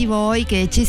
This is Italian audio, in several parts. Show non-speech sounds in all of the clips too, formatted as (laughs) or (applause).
tutti voi che ci,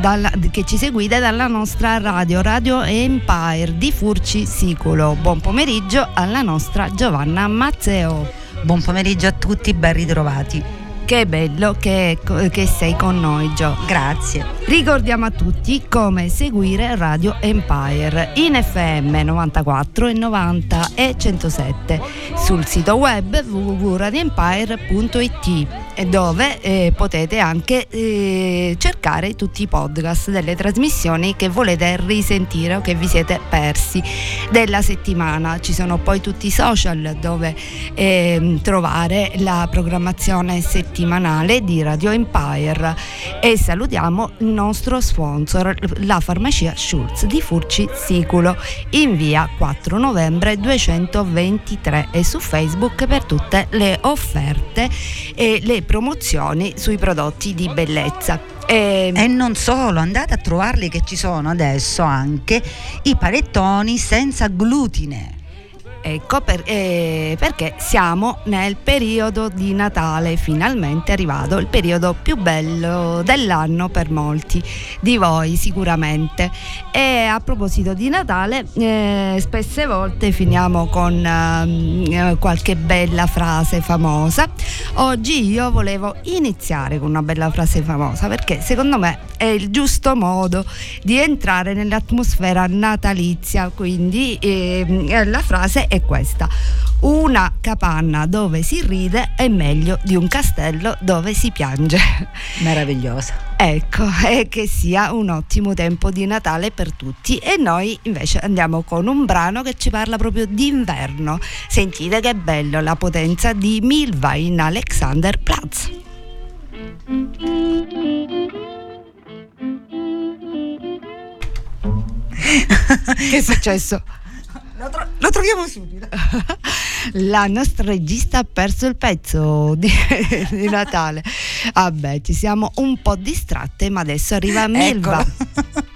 dalla, che ci seguite dalla nostra radio, Radio Empire di Furci Siculo. Buon pomeriggio alla nostra Giovanna Mazzeo. Buon pomeriggio a tutti, ben ritrovati. Che bello che, che sei con noi, Gio. Grazie. Ricordiamo a tutti come seguire Radio Empire in FM 94 e 90 e 107 sul sito web www.radioempire.it dove eh, potete anche eh, cercare tutti i podcast delle trasmissioni che volete risentire o che vi siete persi della settimana. Ci sono poi tutti i social dove eh, trovare la programmazione settimanale di Radio Empire e salutiamo il nostro sponsor, la farmacia Schulz di Furci Siculo in via 4 novembre 223 e su Facebook per tutte le offerte e le promozioni sui prodotti di bellezza. E, e non solo, andate a trovarli che ci sono adesso anche i panettoni senza glutine. Ecco per, eh, perché siamo nel periodo di Natale, finalmente è arrivato il periodo più bello dell'anno per molti di voi sicuramente. E a proposito di Natale, eh, spesse volte finiamo con eh, qualche bella frase famosa. Oggi io volevo iniziare con una bella frase famosa perché secondo me è il giusto modo di entrare nell'atmosfera natalizia, quindi la frase è è questa. Una capanna dove si ride è meglio di un castello dove si piange. (laughs) Meravigliosa. Ecco, e che sia un ottimo tempo di Natale per tutti. E noi invece andiamo con un brano che ci parla proprio d'inverno. Sentite che bello la potenza di Milva in Alexander Platz. (laughs) che è successo? Lo, tro- lo, troviamo subito. (laughs) La nostra regista ha perso il pezzo di, (laughs) di, Natale. Vabbè, ci siamo un po' distratte, ma adesso arriva Milva. Ecco. (laughs)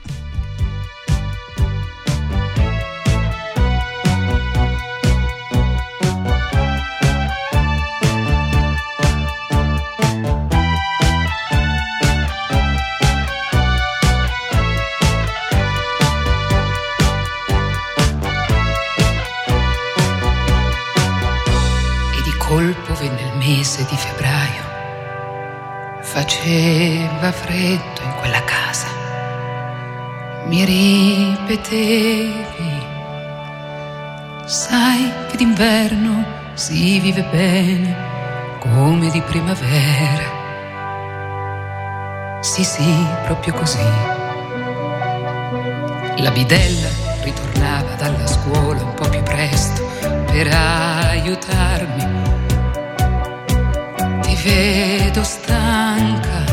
mese di febbraio. Faceva freddo in quella casa. Mi ripetevi, sai che d'inverno si vive bene come di primavera. Sì, sì, proprio così. La bidella ritornava dalla scuola un po' più presto per aiutarmi vedo stanca,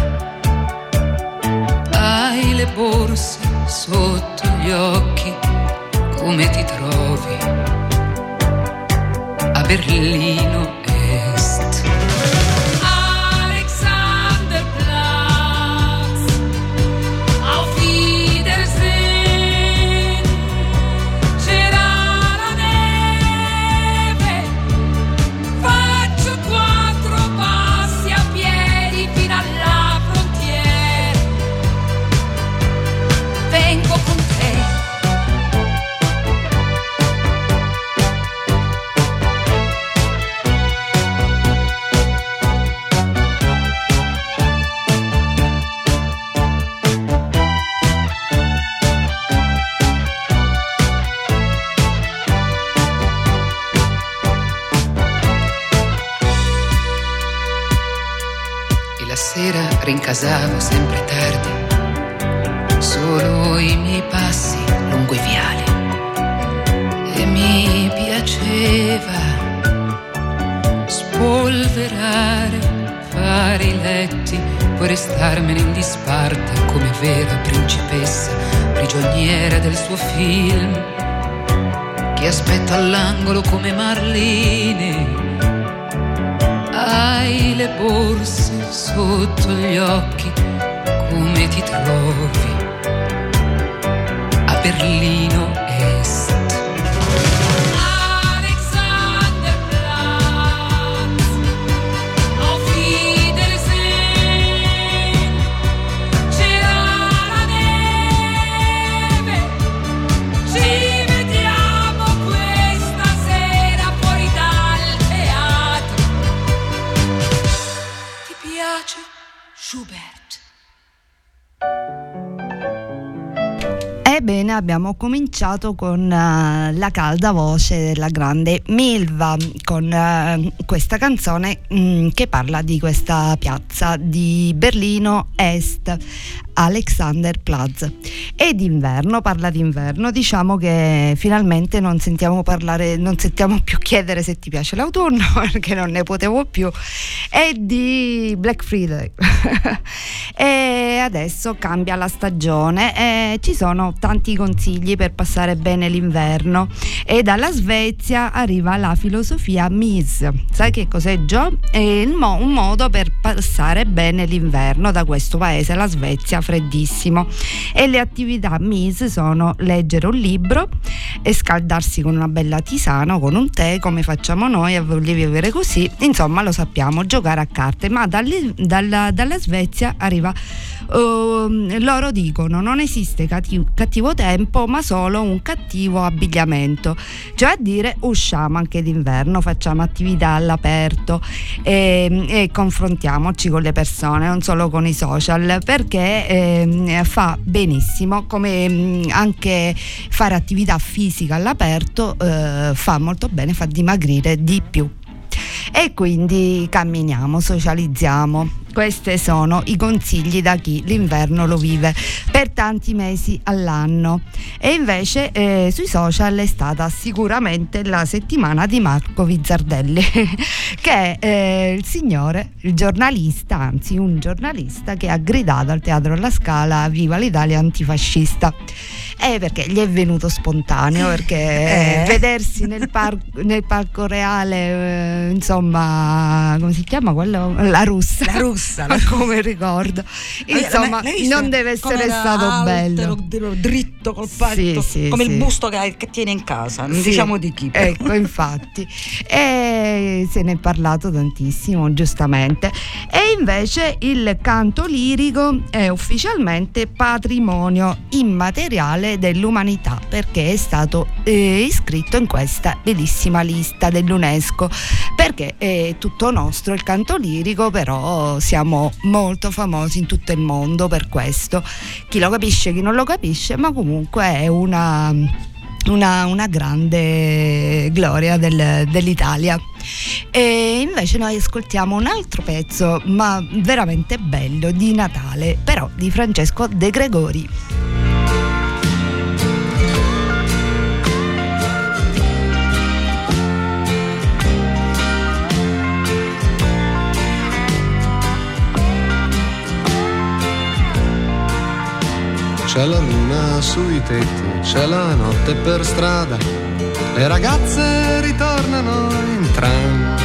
hai le borse sotto gli occhi, come ti trovi a Berlino Est? Rincasavo sempre tardi, solo i miei passi lungo i viali. E mi piaceva spolverare, fare i letti puoi restarmene in disparte come vera principessa, prigioniera del suo film, che aspetta all'angolo come Marlene. Hai le borse sotto gli occhi, come ti trovi a Berlino Est? Abbiamo cominciato con eh, la calda voce della grande Milva, con eh, questa canzone mm, che parla di questa piazza di Berlino Est, Alexanderplatz. E d'inverno, parla d'inverno, diciamo che finalmente non sentiamo parlare, non sentiamo più chiedere se ti piace l'autunno, (laughs) perché non ne potevo più, e di Black Friday. (laughs) e adesso cambia la stagione e ci sono tanti consigli per passare bene l'inverno e dalla Svezia arriva la filosofia MIS. Sai che cos'è Gio? È mo- un modo per passare bene l'inverno da questo paese, la Svezia, freddissimo. E le attività MIS sono leggere un libro e scaldarsi con una bella tisana o con un tè come facciamo noi a voler vivere così. Insomma lo sappiamo, giocare a carte, ma dalli- dalla, dalla Svezia arriva Ehm, loro dicono non esiste cattivo, cattivo tempo ma solo un cattivo abbigliamento cioè a dire usciamo anche d'inverno facciamo attività all'aperto e, e confrontiamoci con le persone non solo con i social perché ehm, fa benissimo come mh, anche fare attività fisica all'aperto eh, fa molto bene fa dimagrire di più e quindi camminiamo, socializziamo. Questi sono i consigli da chi l'inverno lo vive per tanti mesi all'anno. E invece eh, sui social è stata sicuramente la settimana di Marco Vizzardelli, (laughs) che è eh, il signore, il giornalista, anzi un giornalista che ha gridato al Teatro alla Scala Viva l'Italia antifascista. Eh, perché gli è venuto spontaneo, perché (laughs) Eh. vedersi nel, par- nel parco reale, eh, insomma, come si chiama quello? La russa. La russa, Ma (laughs) come ricordo. Insomma, L'hai visto? non deve essere stato altero, bello. dritto, col Sì, petto, sì, come sì. il busto che, che tiene in casa, non Sì, diciamo di chi. però. Ecco, infatti. E se ne è parlato tantissimo, giustamente. E invece il canto lirico è ufficialmente patrimonio immateriale dell'umanità perché è stato eh, iscritto in questa bellissima lista dell'UNESCO. Perché è tutto nostro il canto lirico, però siamo molto famosi in tutto il mondo per questo. Chi lo capisce, chi non lo capisce, ma comunque è una una, una grande gloria del- dell'Italia. E invece noi ascoltiamo un altro pezzo, ma veramente bello, di Natale, però di Francesco De Gregori. C'è la luna sui tetti, c'è la notte per strada, le ragazze ritornano in tram.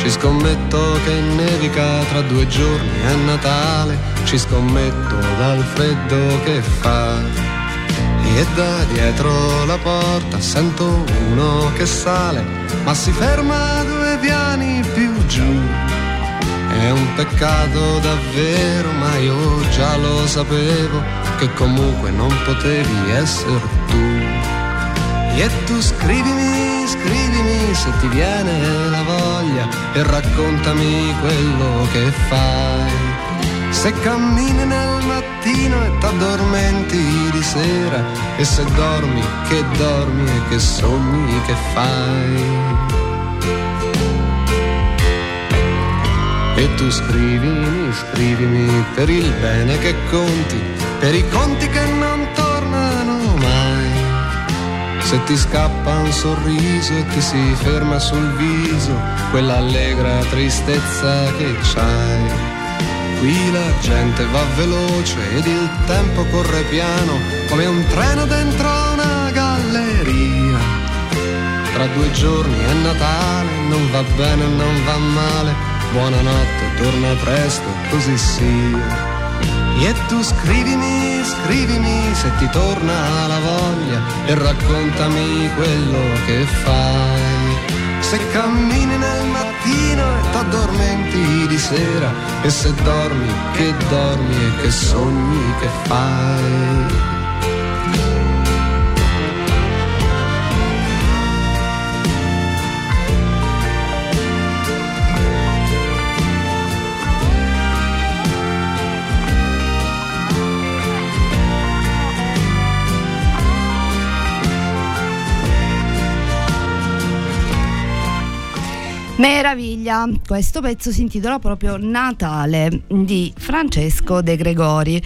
Ci scommetto che nevica tra due giorni è Natale, ci scommetto dal freddo che fa. E da dietro la porta sento uno che sale, ma si ferma due piani più giù. È un peccato davvero, ma io già lo sapevo che comunque non potevi essere tu. E tu scrivimi, scrivimi se ti viene la voglia e raccontami quello che fai. Se cammini nel mattino e t'addormenti di sera e se dormi, che dormi e che sogni che fai. Tu scrivimi, scrivimi per il bene che conti, per i conti che non tornano mai. Se ti scappa un sorriso e ti si ferma sul viso quella allegra tristezza che c'hai. Qui la gente va veloce ed il tempo corre piano come un treno dentro una galleria. Tra due giorni è Natale, non va bene, non va male. Buonanotte, torna presto, così sia. E tu scrivimi, scrivimi se ti torna la voglia e raccontami quello che fai. Se cammini nel mattino e t'addormenti di sera e se dormi, che dormi e che sogni che fai. Meraviglia, questo pezzo si intitola proprio Natale di Francesco De Gregori.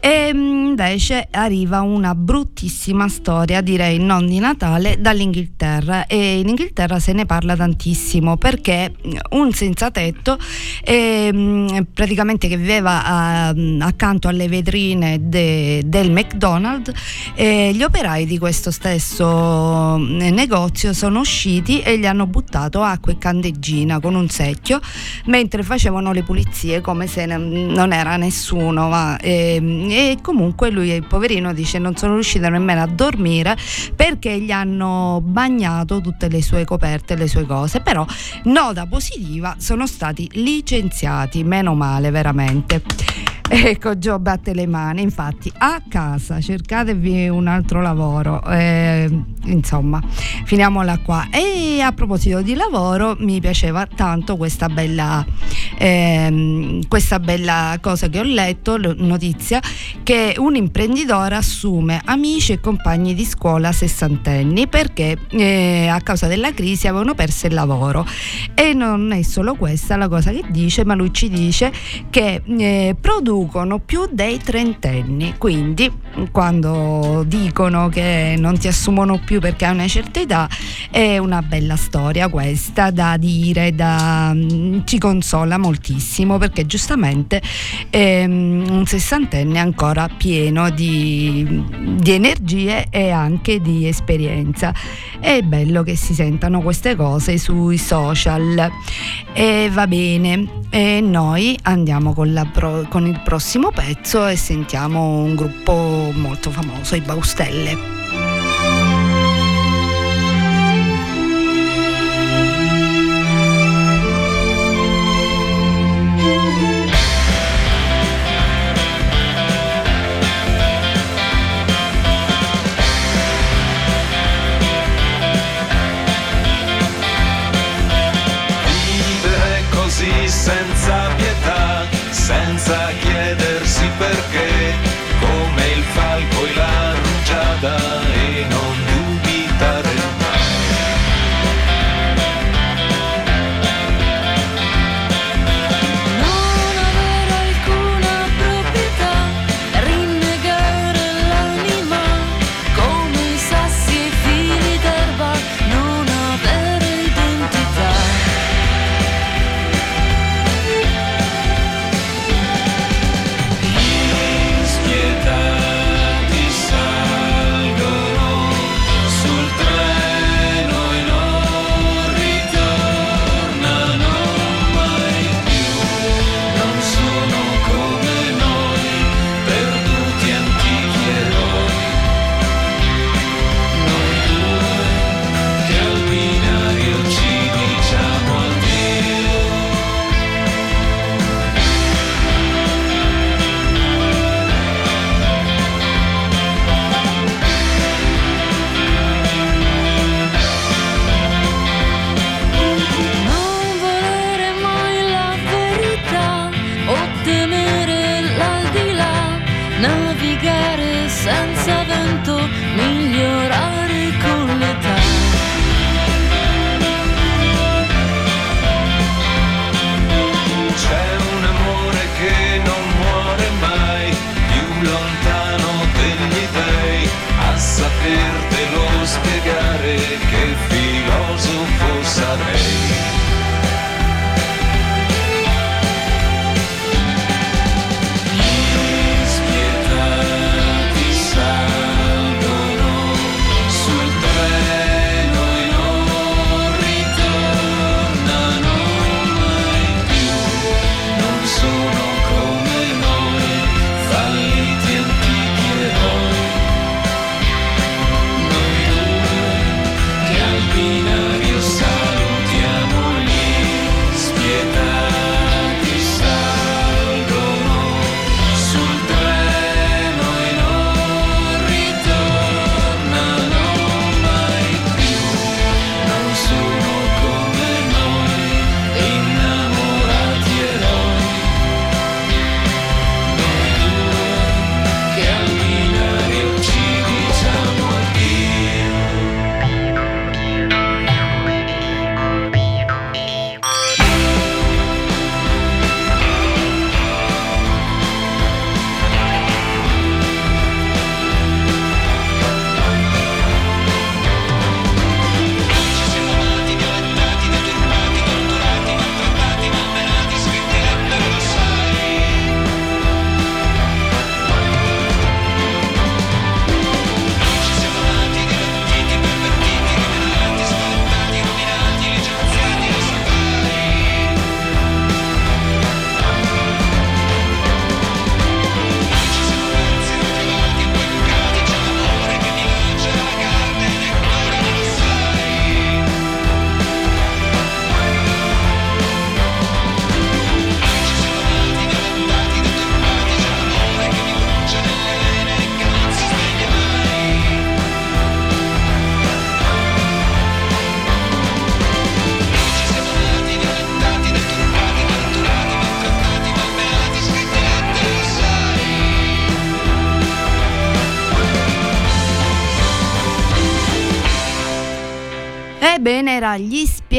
E invece arriva una bruttissima storia, direi non di Natale, dall'Inghilterra. E in Inghilterra se ne parla tantissimo perché un senza tetto eh, praticamente che viveva eh, accanto alle vetrine de, del McDonald's eh, gli operai di questo stesso negozio sono usciti e gli hanno buttato acqua e candeggina con un secchio mentre facevano le pulizie come se non era nessuno ma, ehm, e comunque lui, il poverino, dice non sono riuscito nemmeno a dormire perché gli hanno bagnato tutte le sue coperte, le sue cose, però nota positiva sono stati licenziati, meno male veramente. (laughs) Ecco, Gio batte le mani, infatti a casa cercatevi un altro lavoro, eh, insomma, finiamola qua. E a proposito di lavoro, mi piaceva tanto questa bella, eh, questa bella cosa che ho letto, notizia, che un imprenditore assume amici e compagni di scuola sessantenni perché eh, a causa della crisi avevano perso il lavoro. E non è solo questa la cosa che dice, ma lui ci dice che eh, produce producono più dei trentenni, quindi quando dicono che non ti assumono più perché hai una certa età è una bella storia questa da dire, da, mm, ci consola moltissimo perché giustamente ehm, un sessantenne ancora pieno di, di energie e anche di esperienza. È bello che si sentano queste cose sui social e va bene. E noi andiamo con, pro, con il prossimo pezzo e sentiamo un gruppo molto famoso, i Baustelle.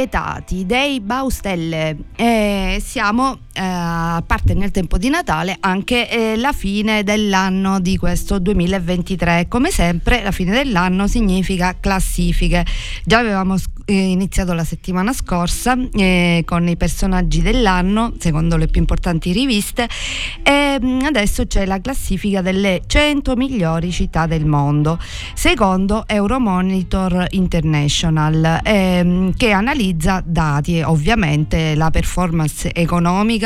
Gli spietati dei Baustelle. E siamo, eh, a parte nel tempo di Natale, anche eh, la fine dell'anno di questo 2023. Come sempre, la fine dell'anno significa classifiche. Già avevamo eh, iniziato la settimana scorsa eh, con i personaggi dell'anno, secondo le più importanti riviste, e mm, adesso c'è la classifica delle 100 migliori città del mondo, secondo Euromonitor International, ehm, che analizza dati, ovviamente la performance economica,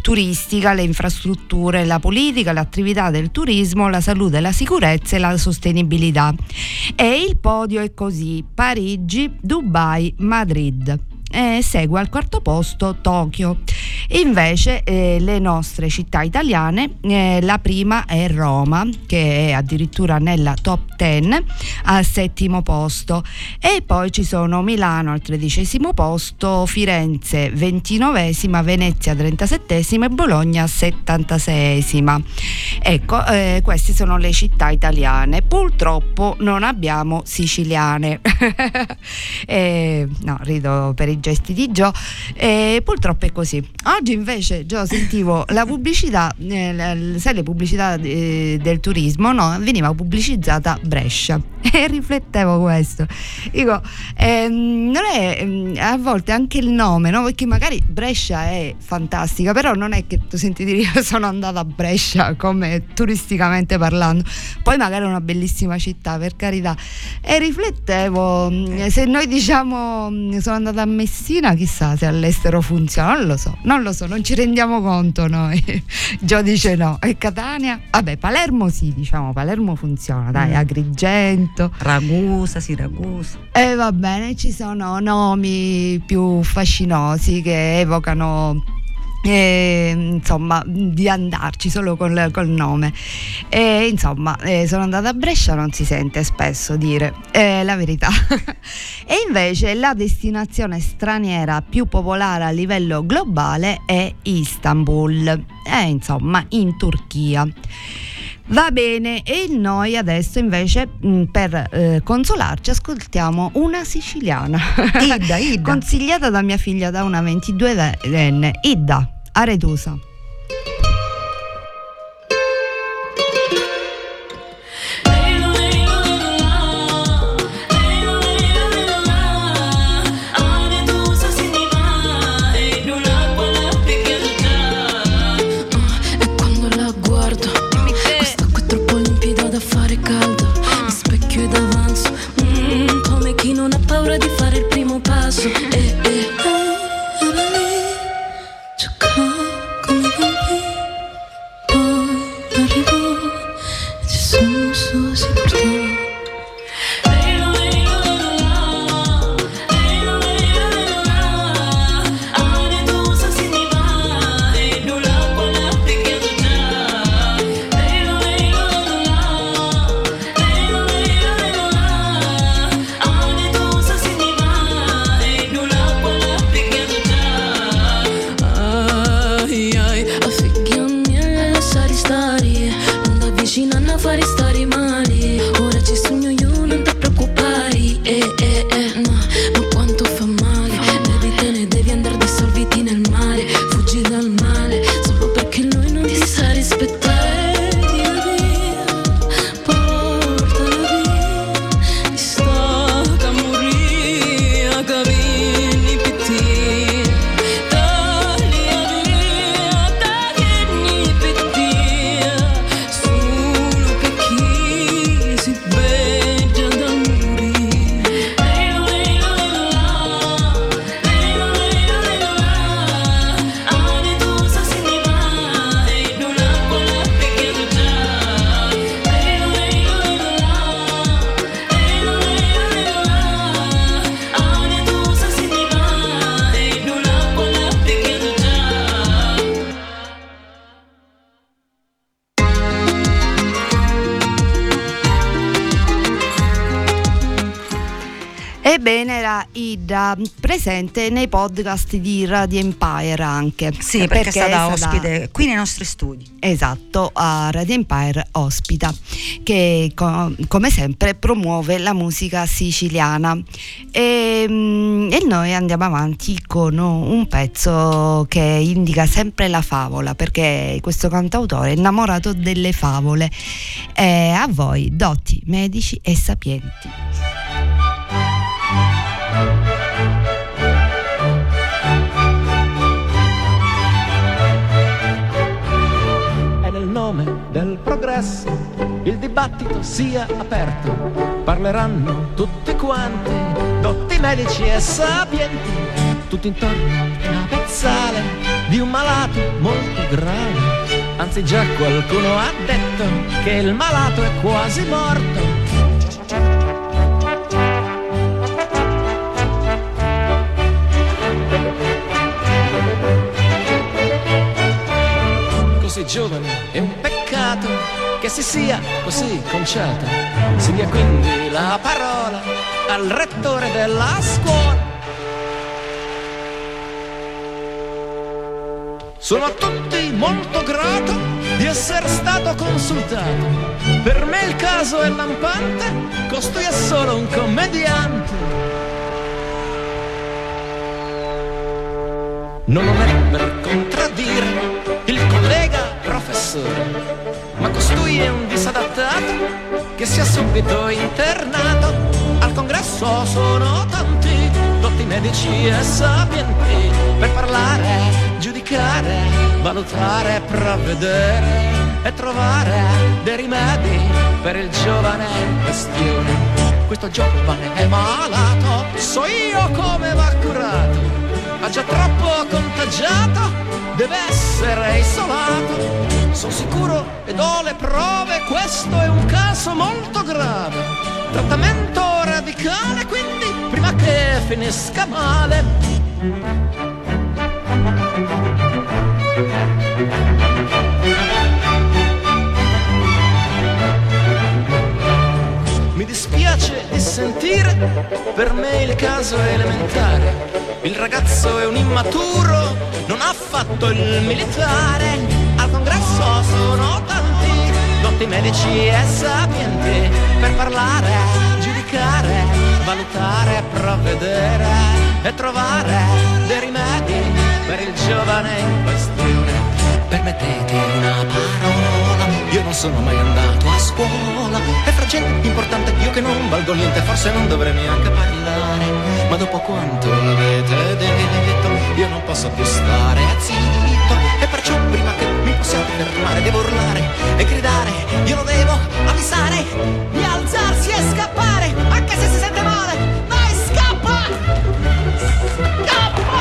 turistica, le infrastrutture, la politica, l'attività del turismo, la salute, la sicurezza e la sostenibilità. E il podio è così: Parigi, Dubai, Madrid e segue al quarto posto Tokyo. Invece eh, le nostre città italiane, eh, la prima è Roma, che è addirittura nella top 10 al settimo posto e poi ci sono Milano al tredicesimo posto, Firenze ventinovesima, Venezia trentasettesima e Bologna settantaseiesima. Ecco, eh, queste sono le città italiane. Purtroppo non abbiamo siciliane. (laughs) Eh, no, rido per i gesti di Gio. Eh, purtroppo è così. Oggi invece, Gio, sentivo la pubblicità, eh, sai le pubblicità eh, del turismo, no? Veniva pubblicizzata Brescia (laughs) e riflettevo questo. Dico, ehm, non è ehm, a volte anche il nome, no? Perché magari Brescia è fantastica, però non è che tu senti dire sono andata a Brescia come turisticamente parlando. Poi magari è una bellissima città, per carità. E riflettevo, mh, se noi diciamo mh, sono andata a Messina, chissà se all'estero funziona, non lo so, non lo so, non ci rendiamo conto noi. (laughs) Gio dice no. E Catania? Vabbè, Palermo sì, diciamo, Palermo funziona, dai, Mm. Agrigento. Ragusa, Siracusa. E va bene, ci sono nomi più fascinosi che evocano eh, insomma di andarci solo col, col nome. E insomma eh, sono andata a Brescia non si sente spesso dire eh, la verità. (laughs) E invece la destinazione straniera più popolare a livello globale è Istanbul. Insomma in Turchia Va bene, e noi adesso invece mh, per eh, consolarci ascoltiamo una siciliana. Idda, Idda. (laughs) Consigliata da mia figlia da una 22enne, Idda, Aretusa. Presente nei podcast di Radio Empire anche. Sì, perché, è stata ospite qui nei nostri studi. Esatto, a Radio Empire ospita, che co- come sempre promuove la musica siciliana. E, mm, e noi andiamo avanti con un pezzo che indica sempre la favola, perché questo cantautore è innamorato delle favole. E a voi, dotti, medici e sapienti. Progresso il dibattito sia aperto. Parleranno tutti quanti, dotti medici e sapienti, tutti intorno a una pezzale di un malato molto grave. Anzi già qualcuno ha detto che il malato è quasi morto. Così giovane è un peccato che si sia così conciato. Si dia quindi la parola al rettore della scuola. Sono a tutti molto grato di essere stato consultato. Per me il caso è lampante, costui è solo un commediante. Non lo è per contraddire il collega professore, è un disadattato che sia subito internato. Al congresso sono tanti, tutti medici e sapienti, per parlare, giudicare, valutare, provvedere e trovare dei rimedi per il giovane in questione. Questo giovane è malato, so io come va curato ha già troppo contagiato, deve essere isolato. Sono sicuro ed ho le prove, questo è un caso molto grave. Trattamento radicale, quindi prima che finisca male. Dispiace di sentire, per me il caso è elementare. Il ragazzo è un immaturo, non ha fatto il militare. Al congresso sono tanti, dotti medici e sapienti, per parlare, giudicare, valutare, provvedere e trovare dei rimedi per il giovane in questione. Permettete una parola, sono mai andato a scuola. E fra gente importante io che non valgo niente forse non dovrei neanche parlare, ma dopo quanto avete detto io non posso più stare zitto. E perciò prima che mi possiate fermare devo urlare e gridare, io lo devo avvisare di alzarsi e scappare, anche se si sente male, dai scappa! Scappa!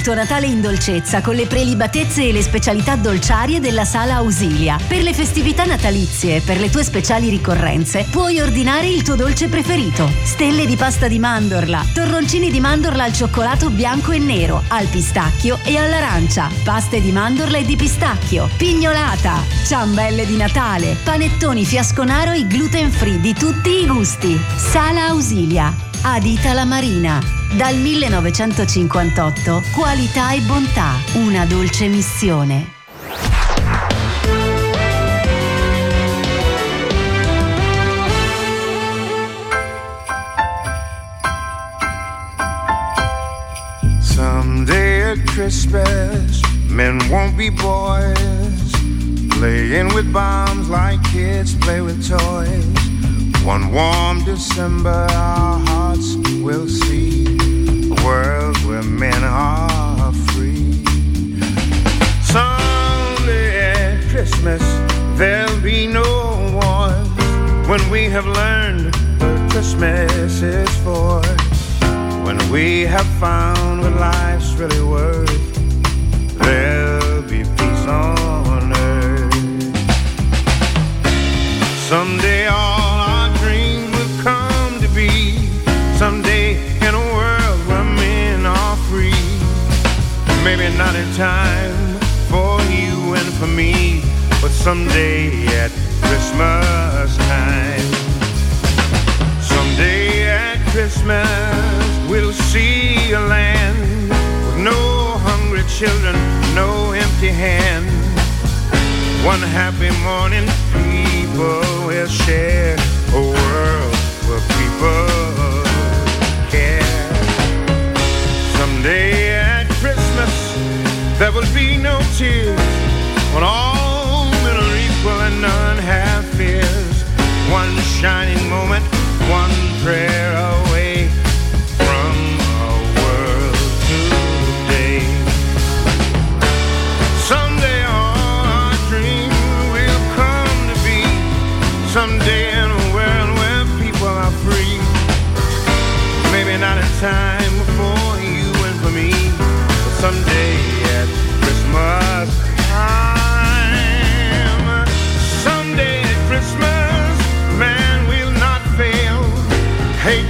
Il tuo Natale in dolcezza con le prelibatezze e le specialità dolciarie della Sala Ausilia. Per le festività natalizie e per le tue speciali ricorrenze puoi ordinare il tuo dolce preferito. Stelle di pasta di mandorla, torroncini di mandorla al cioccolato bianco e nero, al pistacchio e all'arancia, paste di mandorla e di pistacchio, pignolata, ciambelle di Natale, panettoni fiasconaro e gluten free di tutti i gusti. Sala Ausilia. Adita la Marina. Dal 1958 qualità e bontà, una dolce missione. Someday at Christmas, men won't be boys, playing with bombs like kids play with toys. One warm December, our hearts will see world where men are free. Someday at Christmas there'll be no wars when we have learned what Christmas is for. When we have found what life's really worth, there'll be peace on earth. Someday all Time for you and for me, but someday at Christmas time. Someday at Christmas we'll see a land with no hungry children, no empty hands. One happy morning, people will share a world where people care. Someday there will be no tears when all men are equal and none have fears. One shining moment, one prayer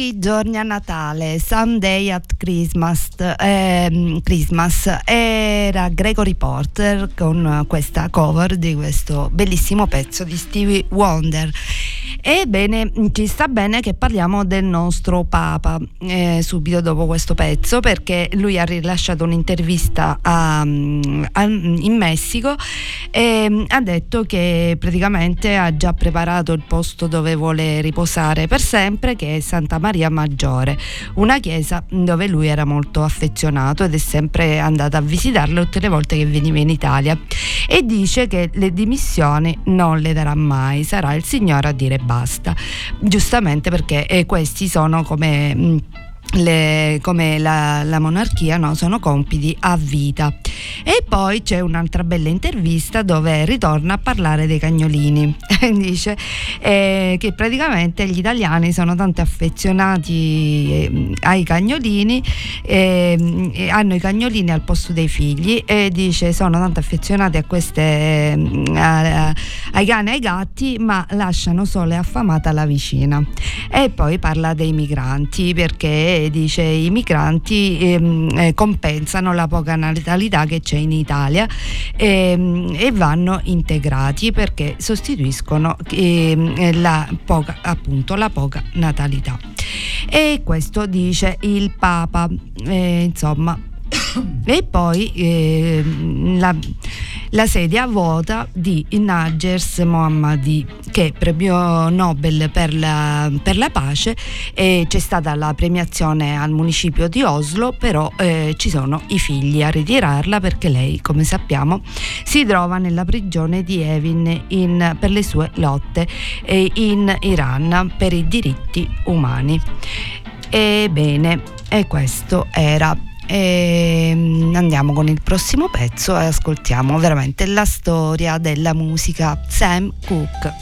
pochi giorni a Natale, Sunday at Christmas, ehm, Christmas, era Gregory Porter con questa cover di questo bellissimo pezzo di Stevie Wonder. Ebbene, ci sta bene che parliamo del nostro Papa eh, subito dopo questo pezzo perché lui ha rilasciato un'intervista a- a- in Messico e ha detto che praticamente ha già preparato il posto dove vuole riposare per sempre che è Santa Maria Maggiore, una chiesa dove lui era molto affezionato ed è sempre andato a visitarla tutte le volte che veniva in Italia. E dice che le dimissioni non le darà mai, sarà il Signore a dire basta, giustamente perché eh, questi sono come... mh, le- come la, la monarchia no? sono compiti a vita e poi c'è un'altra bella intervista dove ritorna a parlare dei cagnolini (laughs) dice eh, che praticamente gli italiani sono tanto affezionati eh, ai cagnolini eh, hanno i cagnolini al posto dei figli e dice sono tanto affezionati a queste eh, a- ai cani e ai gatti ma lasciano solo e affamata la vicina e poi parla dei migranti perché dice i migranti ehm, eh, compensano la poca natalità che c'è in Italia ehm, e vanno integrati perché sostituiscono ehm, eh, la poca, appunto, la poca natalità. E questo dice il Papa. Eh, insomma e poi eh, la, la sedia vota di Nagers Mohammadi che è premio Nobel per la, per la pace e c'è stata la premiazione al municipio di Oslo però eh, ci sono i figli a ritirarla perché lei come sappiamo si trova nella prigione di Evin in- per le sue lotte eh, in Iran per i diritti umani Ebbene, e questo era. Ehm, andiamo con il prossimo pezzo e ascoltiamo veramente la storia della musica Sam Cooke.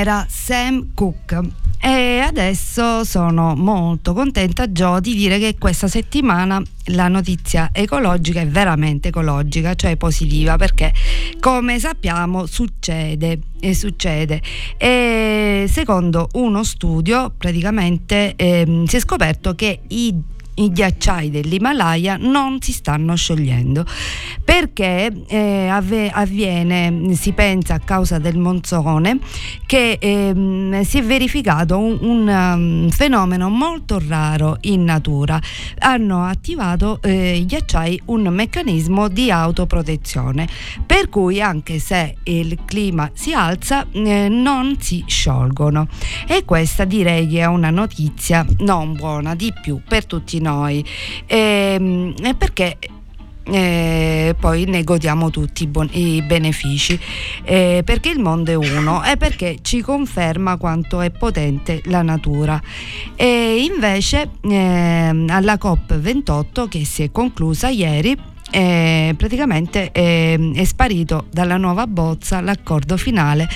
Era Sam Cooke. E adesso sono molto contenta Gio di dire che questa settimana la notizia ecologica è veramente ecologica, cioè positiva, perché come sappiamo succede e succede. E secondo uno studio praticamente ehm, si è scoperto che i i ghiacciai dell'Himalaya non si stanno sciogliendo perché eh, avve- avviene, si pensa a causa del monsone, che ehm, si è verificato un, un, um, fenomeno molto raro in natura. Hanno attivato eh, i ghiacciai un meccanismo di autoprotezione, per cui anche se il clima si alza eh, non si sciolgono. E questa direi che è una notizia non buona di più per tutti noi. E, perché eh, poi ne godiamo tutti i, bon- i benefici. Eh, perché il mondo è uno e perché ci conferma quanto è potente la natura. E invece eh, alla COP28 che si è conclusa ieri eh, praticamente eh, è sparito dalla nuova bozza l'accordo finale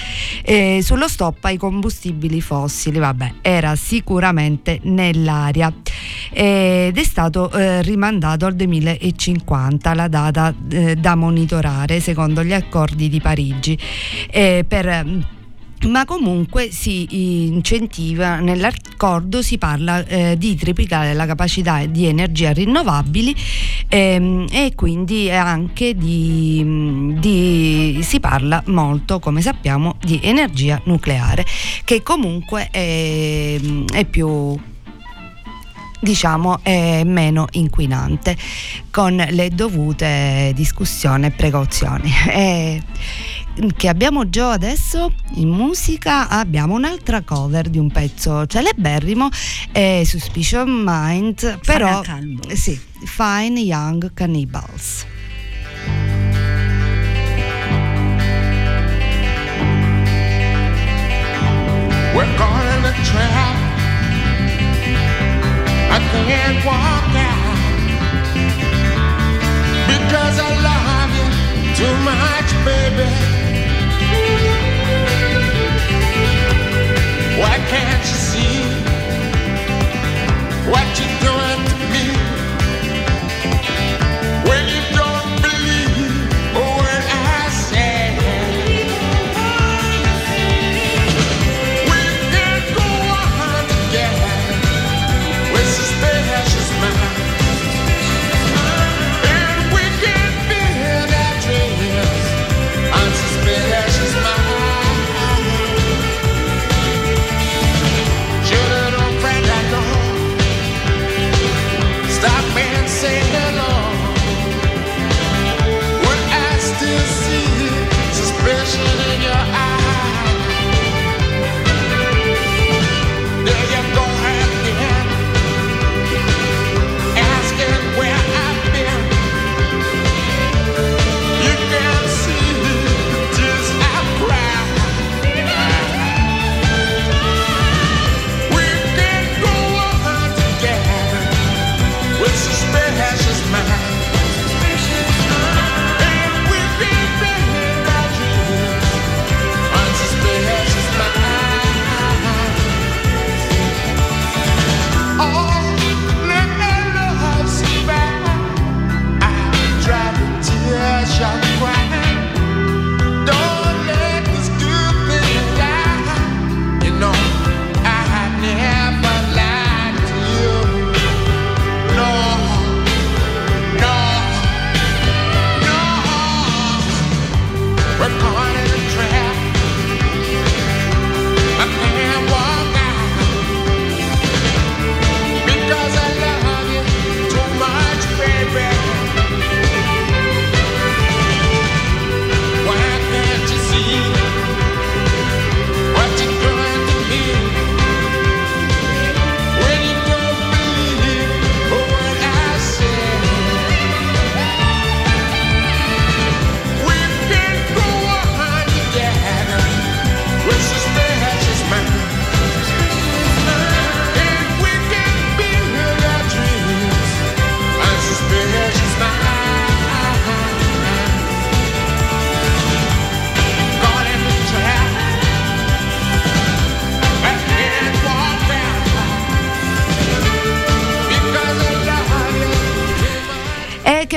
eh, sullo stop ai combustibili fossili. Vabbè, era sicuramente nell'aria ed è stato eh, rimandato al 2050 la data eh, da monitorare secondo gli accordi di Parigi eh, per ma comunque si incentiva, nell'accordo si parla eh, di triplicare la capacità di energia rinnovabili ehm, e quindi anche di, di, si parla molto, come sappiamo, di energia nucleare, che comunque è, è più diciamo è meno inquinante con le dovute discussioni e precauzioni. (laughs) che abbiamo già adesso in musica abbiamo un'altra cover di un pezzo celeberrimo è Suspicion Mind però sì, Fine Young Cannibals We're caught in a trap. I can't walk out because I love you too much, baby. Can't you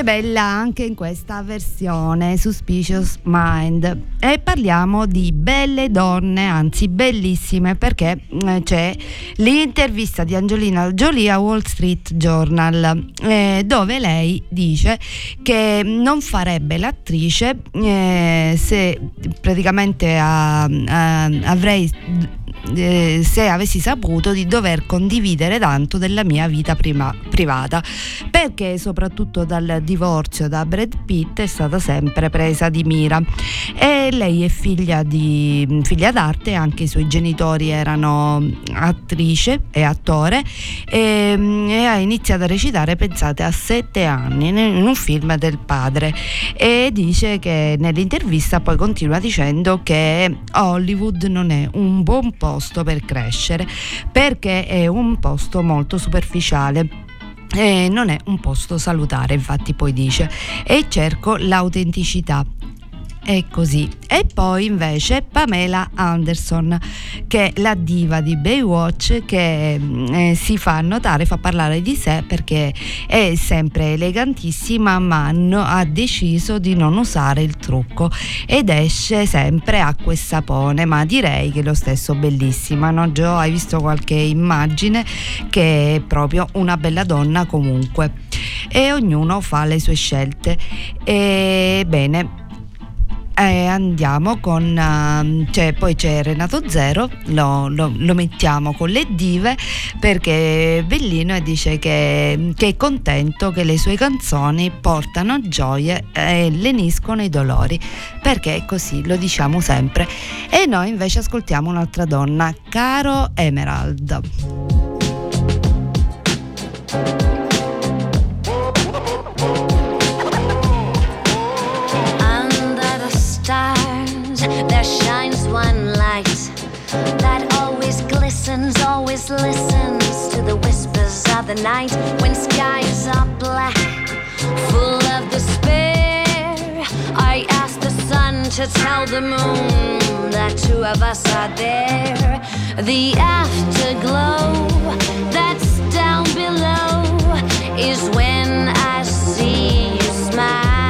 bella anche in questa versione Suspicious Mind. E parliamo di belle donne anzi bellissime perché eh, c'è l'intervista di Angelina Jolie a Wall Street Journal eh, dove lei dice che non farebbe l'attrice eh, se praticamente a- a- avrei eh, se avessi saputo di dover condividere tanto della mia vita prima- privata perché soprattutto dal divorzio da Brad Pitt è stata sempre presa di mira. E lei è figlia di figlia d'arte anche i suoi genitori erano attrice e attore e, e ha iniziato a recitare pensate a sette anni in un film del padre. E dice che nell'intervista poi continua dicendo che Hollywood non è un buon posto per crescere perché è un posto molto superficiale e non è un posto salutare, infatti poi dice, e cerco l'autenticità. È così. E poi invece Pamela Anderson, che è la diva di Baywatch, che mm, eh, si fa notare, fa parlare di sé perché è sempre elegantissima, ma no- ha deciso di non usare il trucco ed esce sempre acqua e sapone. Ma direi che lo stesso bellissima, no? Gio, hai visto qualche immagine che è proprio una bella donna comunque. E ognuno fa le sue scelte. E bene. Eh, andiamo con ehm, cioè, poi c'è Renato Zero lo, lo- lo mettiamo con le dive perché è bellino e dice che, che è contento che le sue canzoni portano gioie e leniscono i dolori perché è così lo diciamo sempre. E noi invece ascoltiamo un'altra donna Caro Emerald always listens to the whispers of the night when skies are black, full of despair. I ask the sun to tell the moon that two of us are there. The afterglow that's down below is when I see you smile.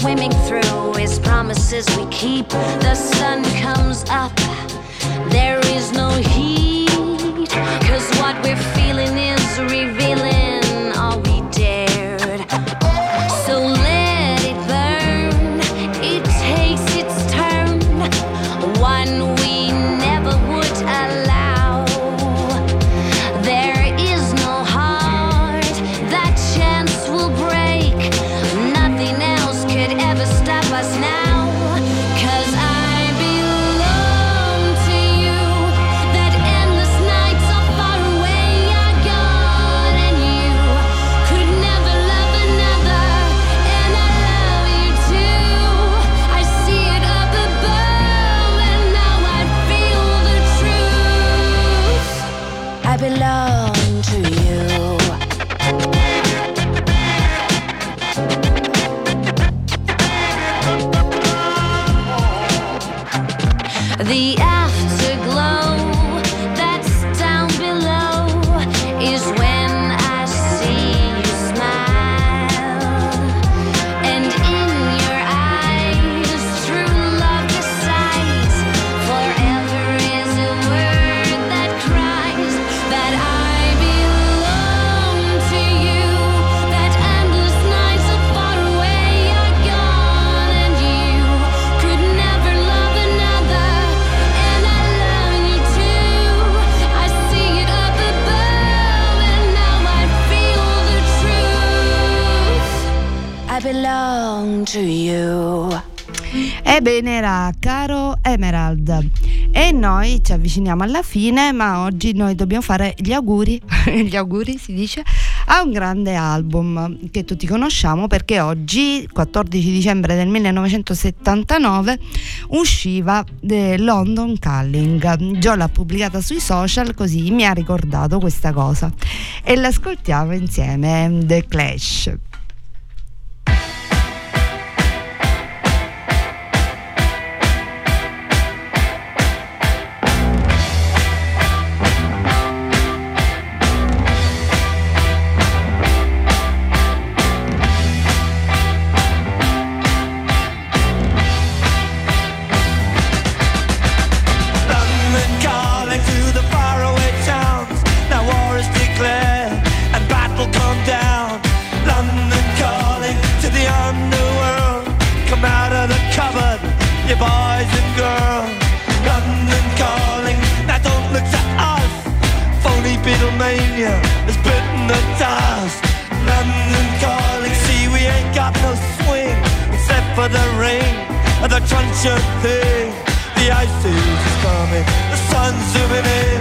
Swimming through his promises we keep. The sun comes up, there is no heat. Cause what we're feeling is revealing noi ci avviciniamo alla fine ma oggi noi dobbiamo fare gli auguri, (laughs) gli auguri si dice, a un grande album che tutti conosciamo perché oggi 14 dicembre del 1979 usciva The London Calling. Joe l'ha pubblicata sui social così mi ha ricordato questa cosa e l'ascoltiamo insieme The Clash. The thing. The ice is coming, the sun's zooming in.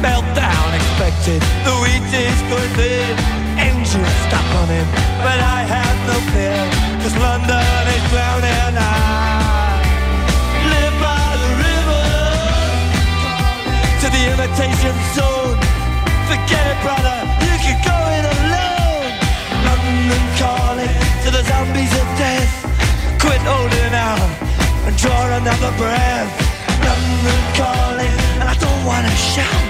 Meltdown expected, the wheat is going thin. Engines stop running, but I have no fear, cause London is drowning. I live by the river to the imitation zone. Forget it, brother, you can go it alone. London calling to the zombies of death. Quit holding out and draw another breath. London calling, and I don't wanna shout.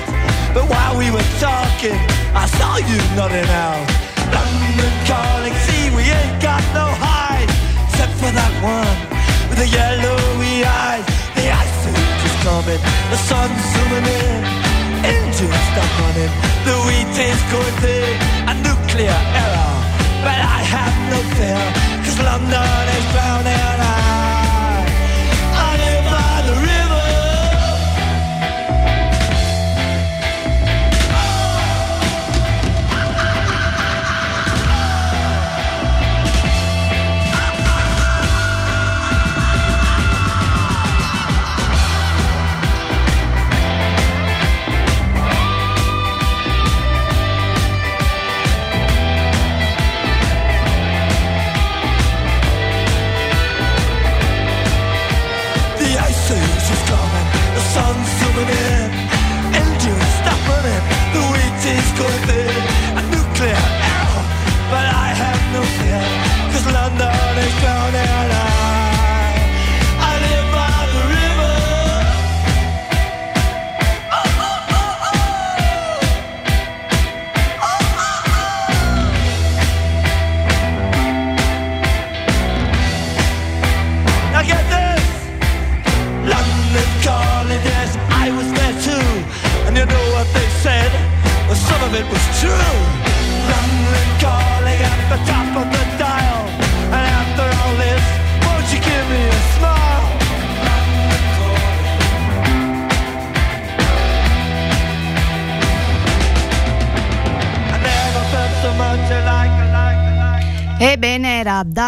But while we were talking, I saw you nodding out. London calling, see we ain't got no hide, except for that one with the yellowy eyes. The ice is coming, the sun's zooming in. Engines stop running, the wheat is going thick, a nuclear error. But I have no fear, cause London is drowning. I,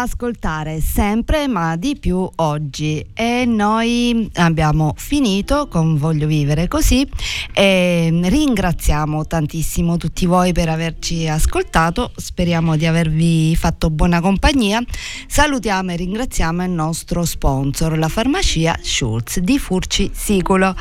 era sempre ma di più oggi. E noi abbiamo finito con Voglio vivere così e ringraziamo tantissimo tutti voi per averci ascoltato, speriamo di avervi fatto buona compagnia, salutiamo e ringraziamo il nostro sponsor, la farmacia Schulz di Furci Siculo.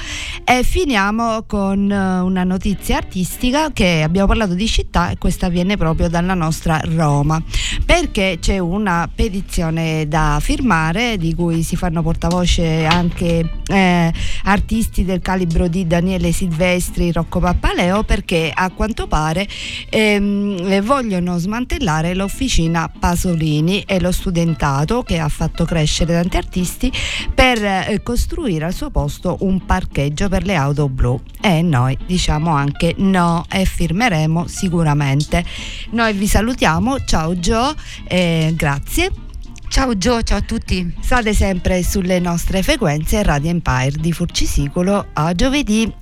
E finiamo con eh, una notizia artistica che abbiamo parlato di città e questa viene proprio dalla nostra Roma perché c'è una petizione da firmare di cui si fanno portavoce anche eh, artisti del calibro di Daniele Silvestri, Rocco Pappaleo perché a quanto pare ehm, eh, vogliono smantellare l'officina Pasolini e lo studentato che ha fatto crescere tanti artisti per eh, costruire al suo posto un parcheggio per le auto blu. E noi diciamo anche no e firmeremo sicuramente. Noi vi salutiamo. Ciao Gio eh, grazie Ciao Gio, ciao a tutti. State sempre sulle nostre frequenze Radio Empire di Furcisicolo a giovedì